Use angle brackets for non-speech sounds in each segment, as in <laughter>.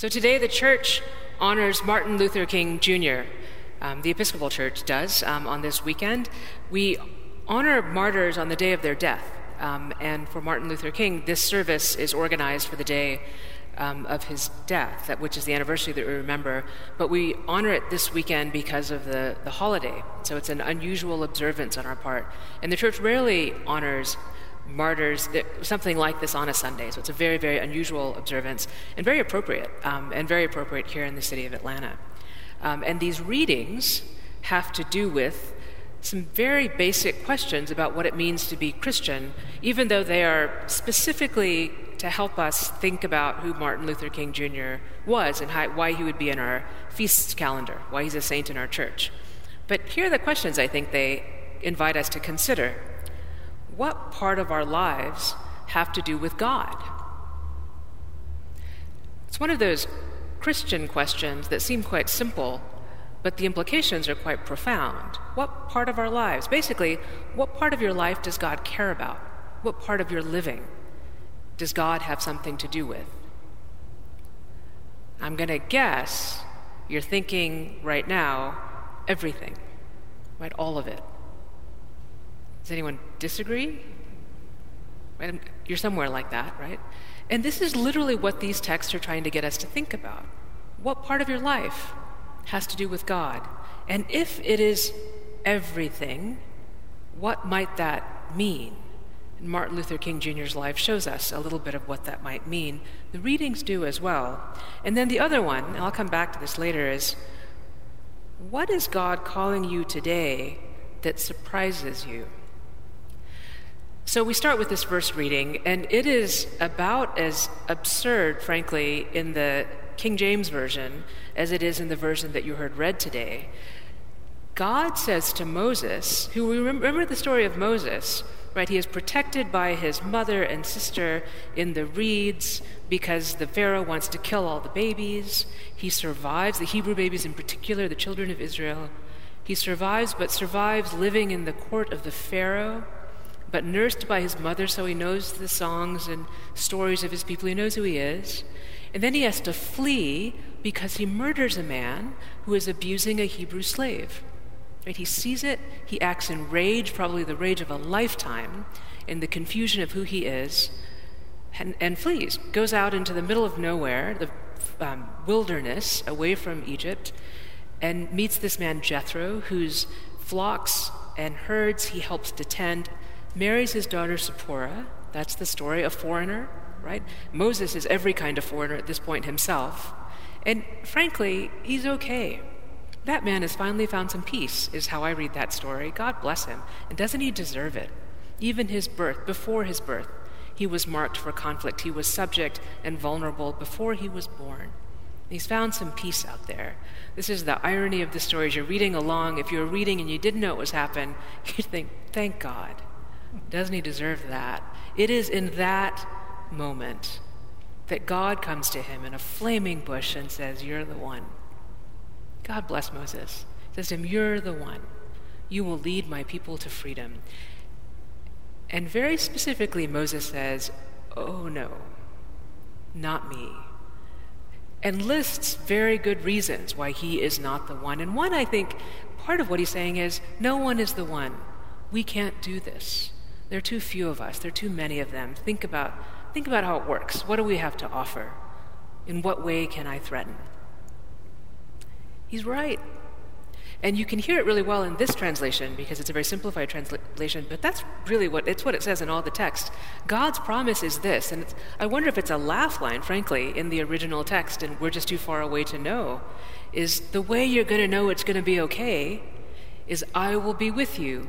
So today, the church honors Martin Luther King Jr. Um, the Episcopal Church does um, on this weekend. We honor martyrs on the day of their death. Um, and for Martin Luther King, this service is organized for the day um, of his death, which is the anniversary that we remember. But we honor it this weekend because of the, the holiday. So it's an unusual observance on our part. And the church rarely honors martyrs, something like this on a Sunday. So it's a very, very unusual observance and very appropriate, um, and very appropriate here in the city of Atlanta. Um, and these readings have to do with some very basic questions about what it means to be Christian, even though they are specifically to help us think about who Martin Luther King Jr. was and how, why he would be in our feast calendar, why he's a saint in our church. But here are the questions I think they invite us to consider. What part of our lives have to do with God? It's one of those Christian questions that seem quite simple, but the implications are quite profound. What part of our lives? Basically, what part of your life does God care about? What part of your living does God have something to do with? I'm going to guess you're thinking right now everything, right? All of it. Does anyone disagree? You're somewhere like that, right? And this is literally what these texts are trying to get us to think about. What part of your life has to do with God? And if it is everything, what might that mean? And Martin Luther King Jr.'s life shows us a little bit of what that might mean. The readings do as well. And then the other one, and I'll come back to this later, is what is God calling you today that surprises you? So we start with this first reading, and it is about as absurd, frankly, in the King James Version as it is in the version that you heard read today. God says to Moses, who we remember the story of Moses, right? He is protected by his mother and sister in the reeds because the Pharaoh wants to kill all the babies. He survives, the Hebrew babies in particular, the children of Israel. He survives, but survives living in the court of the Pharaoh but nursed by his mother, so he knows the songs and stories of his people. He knows who he is. And then he has to flee because he murders a man who is abusing a Hebrew slave. Right? He sees it, he acts in rage, probably the rage of a lifetime, in the confusion of who he is, and, and flees. Goes out into the middle of nowhere, the um, wilderness, away from Egypt, and meets this man Jethro, whose flocks and herds he helps to tend marries his daughter Zipporah. That's the story, a foreigner, right? Moses is every kind of foreigner at this point himself. And frankly, he's okay. That man has finally found some peace, is how I read that story. God bless him. And doesn't he deserve it? Even his birth, before his birth, he was marked for conflict. He was subject and vulnerable before he was born. He's found some peace out there. This is the irony of the story. As you're reading along, if you were reading and you didn't know what was happening, <laughs> you'd think, thank God. Doesn't he deserve that? It is in that moment that God comes to him in a flaming bush and says, You're the one. God bless Moses. Says to him, You're the one. You will lead my people to freedom. And very specifically, Moses says, Oh no, not me. And lists very good reasons why he is not the one. And one, I think, part of what he's saying is, No one is the one. We can't do this. There are too few of us, there are too many of them. Think about, think about how it works. What do we have to offer? In what way can I threaten? He's right. And you can hear it really well in this translation because it's a very simplified translation, but that's really what it's what it says in all the text. God's promise is this, and I wonder if it's a laugh line, frankly, in the original text, and we're just too far away to know. Is the way you're going to know it's going to be okay is I will be with you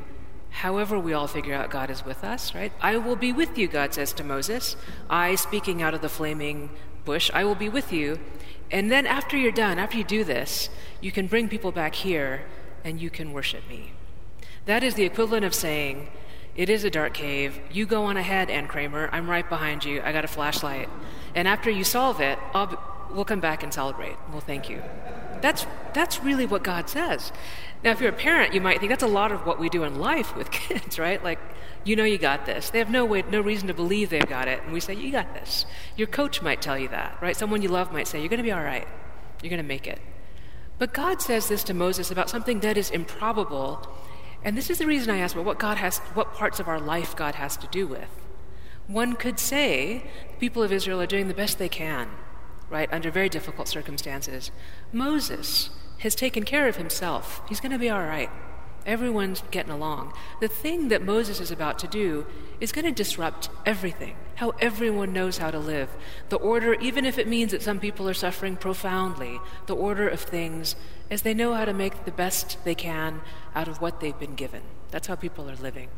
However, we all figure out God is with us, right? I will be with you, God says to Moses. I, speaking out of the flaming bush, I will be with you. And then after you're done, after you do this, you can bring people back here and you can worship me. That is the equivalent of saying, It is a dark cave. You go on ahead, Ann Kramer. I'm right behind you. I got a flashlight. And after you solve it, I'll, we'll come back and celebrate. Well, thank you. that's, that's really what God says. Now, if you're a parent, you might think that's a lot of what we do in life with <laughs> kids, right? Like, you know you got this. They have no way, no reason to believe they've got it, and we say, you got this. Your coach might tell you that, right? Someone you love might say, you're going to be all right. You're going to make it. But God says this to Moses about something that is improbable, and this is the reason I ask about what God has, what parts of our life God has to do with. One could say the people of Israel are doing the best they can, right, under very difficult circumstances. Moses has taken care of himself. He's going to be all right. Everyone's getting along. The thing that Moses is about to do is going to disrupt everything, how everyone knows how to live. The order, even if it means that some people are suffering profoundly, the order of things as they know how to make the best they can out of what they've been given. That's how people are living.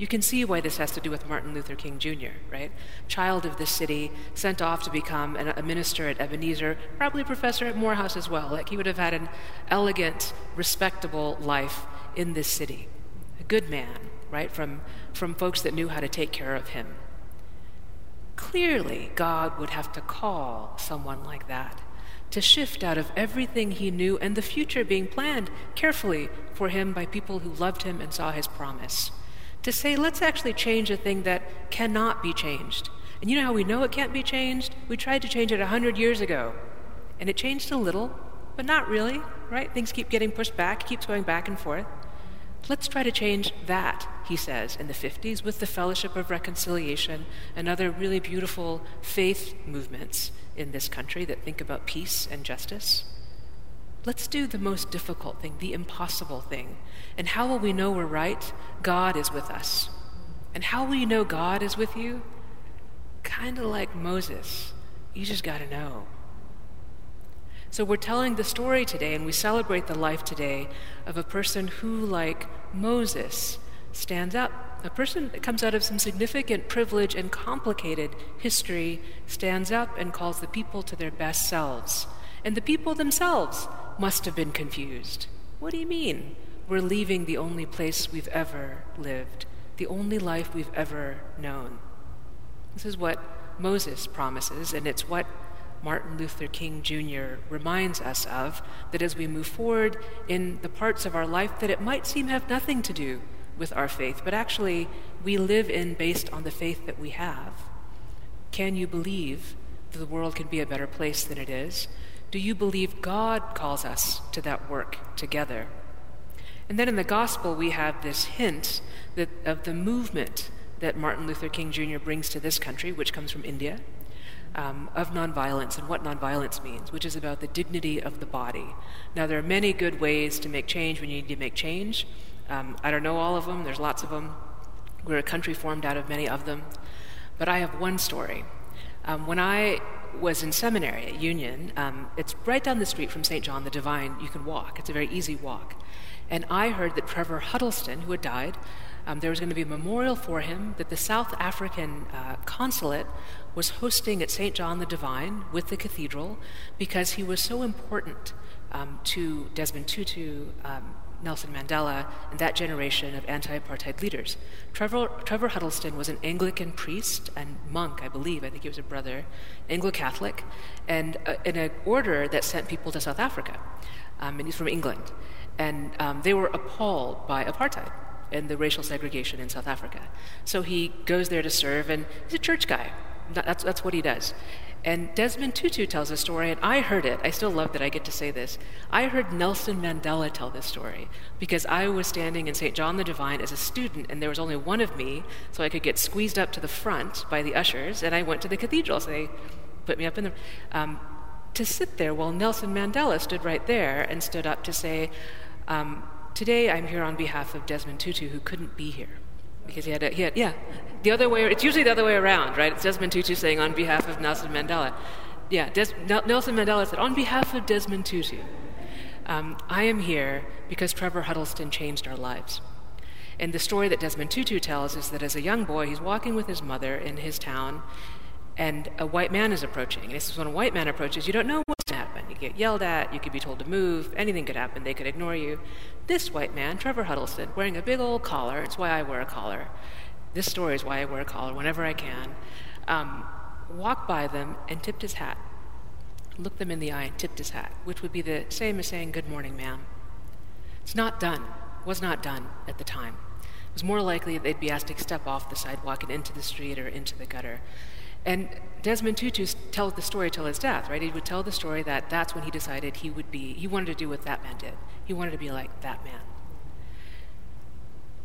You can see why this has to do with Martin Luther King Jr., right? Child of this city, sent off to become an, a minister at Ebenezer, probably a professor at Morehouse as well. Like he would have had an elegant, respectable life in this city. A good man, right? From, from folks that knew how to take care of him. Clearly, God would have to call someone like that to shift out of everything he knew and the future being planned carefully for him by people who loved him and saw his promise to say, let's actually change a thing that cannot be changed. And you know how we know it can't be changed? We tried to change it a hundred years ago, and it changed a little, but not really, right? Things keep getting pushed back, keeps going back and forth. Let's try to change that, he says, in the 50s with the Fellowship of Reconciliation and other really beautiful faith movements in this country that think about peace and justice. Let's do the most difficult thing, the impossible thing. And how will we know we're right? God is with us. And how will you know God is with you? Kind of like Moses. You just got to know. So we're telling the story today, and we celebrate the life today of a person who, like Moses, stands up. A person that comes out of some significant privilege and complicated history stands up and calls the people to their best selves. And the people themselves must have been confused. What do you mean? We're leaving the only place we've ever lived, the only life we've ever known. This is what Moses promises, and it's what Martin Luther King Jr. reminds us of that as we move forward in the parts of our life that it might seem have nothing to do with our faith, but actually we live in based on the faith that we have. Can you believe that the world can be a better place than it is? Do you believe God calls us to that work together? And then in the gospel, we have this hint that, of the movement that Martin Luther King Jr. brings to this country, which comes from India, um, of nonviolence and what nonviolence means, which is about the dignity of the body. Now, there are many good ways to make change when you need to make change. Um, I don't know all of them, there's lots of them. We're a country formed out of many of them. But I have one story. Um, when I was in seminary at Union. Um, it's right down the street from St. John the Divine. You can walk, it's a very easy walk. And I heard that Trevor Huddleston, who had died, um, there was going to be a memorial for him that the South African uh, consulate was hosting at St. John the Divine with the cathedral because he was so important um, to Desmond Tutu, um, Nelson Mandela, and that generation of anti apartheid leaders. Trevor, Trevor, Huddleston was an Anglican priest and monk, I believe. I think he was a brother, Anglo Catholic, and uh, in an order that sent people to South Africa. Um, and he's from England. And um, they were appalled by apartheid and the racial segregation in South Africa. So he goes there to serve, and he's a church guy. That's, that's what he does. And Desmond Tutu tells a story, and I heard it. I still love that I get to say this. I heard Nelson Mandela tell this story because I was standing in St. John the Divine as a student, and there was only one of me, so I could get squeezed up to the front by the ushers, and I went to the cathedral. So they put me up in the. Um, to sit there while Nelson Mandela stood right there and stood up to say, um, Today I'm here on behalf of Desmond Tutu, who couldn't be here because he had, a, he had yeah, the other way. It's usually the other way around, right? It's Desmond Tutu saying on behalf of Nelson Mandela. Yeah, Des, Nelson Mandela said on behalf of Desmond Tutu, um, I am here because Trevor Huddleston changed our lives. And the story that Desmond Tutu tells is that as a young boy, he's walking with his mother in his town, and a white man is approaching. And this is when a white man approaches, you don't know what's You get yelled at, you could be told to move, anything could happen, they could ignore you. This white man, Trevor Huddleston, wearing a big old collar, it's why I wear a collar. This story is why I wear a collar whenever I can. Um, walked by them and tipped his hat. looked them in the eye, and tipped his hat, which would be the same as saying, Good morning, ma'am. It's not done, was not done at the time. It was more likely they'd be asked to step off the sidewalk and into the street or into the gutter. And Desmond Tutu tells the story till his death, right? He would tell the story that that's when he decided he would be, he wanted to do what that man did. He wanted to be like that man.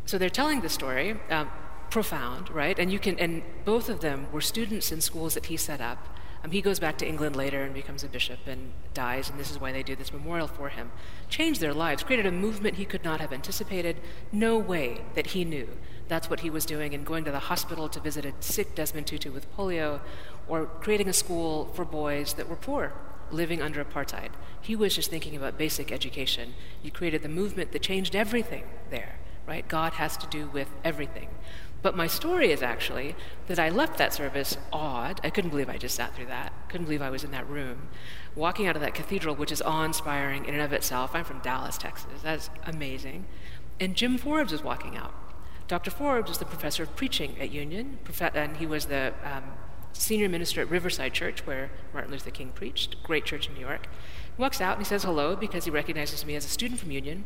So they're telling the story, um, profound, right? And you can, and both of them were students in schools that he set up. Um, he goes back to England later and becomes a bishop and dies, and this is why they do this memorial for him. Changed their lives, created a movement he could not have anticipated. No way that he knew that's what he was doing, and going to the hospital to visit a sick Desmond Tutu with polio, or creating a school for boys that were poor, living under apartheid. He was just thinking about basic education. You created the movement that changed everything there, right? God has to do with everything. But my story is actually that I left that service awed. I couldn't believe I just sat through that. Couldn't believe I was in that room. Walking out of that cathedral, which is awe inspiring in and of itself. I'm from Dallas, Texas. That's amazing. And Jim Forbes was walking out. Dr. Forbes was the professor of preaching at Union, and he was the um, senior minister at Riverside Church, where Martin Luther King preached, great church in New York. He walks out and he says hello because he recognizes me as a student from Union.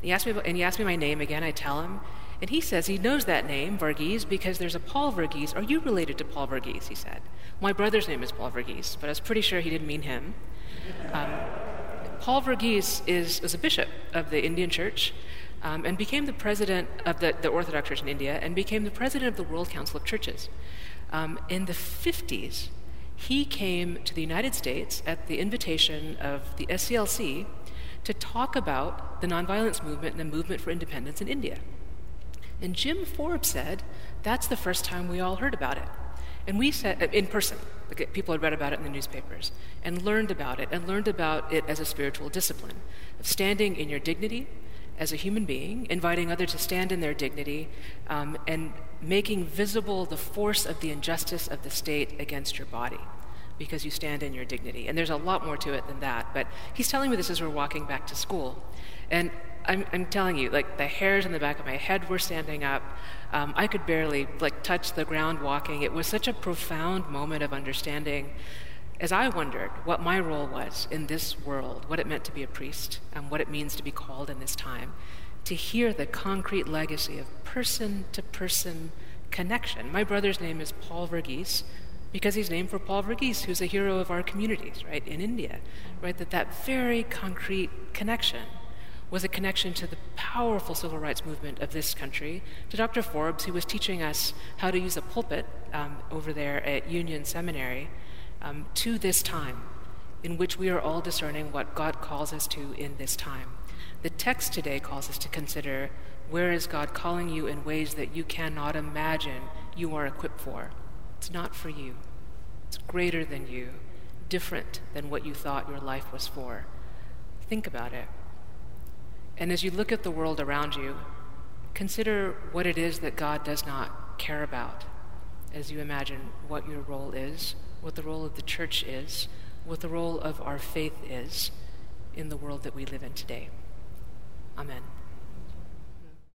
And he asks me, and he asks me my name again. I tell him, and he says he knows that name, Varghese, because there's a Paul Varghese. Are you related to Paul Varghese? He said. My brother's name is Paul Varghese, but I was pretty sure he didn't mean him. Um, Paul Varghese is, was a bishop of the Indian Church um, and became the president of the, the, Orthodox Church in India and became the president of the World Council of Churches. Um, in the 50s, he came to the United States at the invitation of the SCLC to talk about the nonviolence movement and the movement for independence in India. And Jim Forbes said, that's the first time we all heard about it. And we said, uh, in person, people had read about it in the newspapers, and learned about it, and learned about it as a spiritual discipline of standing in your dignity as a human being, inviting others to stand in their dignity, um, and making visible the force of the injustice of the state against your body because you stand in your dignity. And there's a lot more to it than that. But he's telling me this as we're walking back to school. And I'm, I'm telling you, like the hairs on the back of my head were standing up. Um, I could barely like touch the ground walking. It was such a profound moment of understanding as I wondered what my role was in this world, what it meant to be a priest, and what it means to be called in this time, to hear the concrete legacy of person to person connection. My brother's name is Paul Varghese because he's named for Paul Varghese, who's a hero of our communities, right, in India, right? That that very concrete connection was a connection to the powerful civil rights movement of this country, to Dr. Forbes, who was teaching us how to use a pulpit um, over there at Union Seminary, um, to this time in which we are all discerning what God calls us to in this time. The text today calls us to consider where is God calling you in ways that you cannot imagine you are equipped for. It's not for you, it's greater than you, different than what you thought your life was for. Think about it. And as you look at the world around you, consider what it is that God does not care about as you imagine what your role is, what the role of the church is, what the role of our faith is in the world that we live in today. Amen.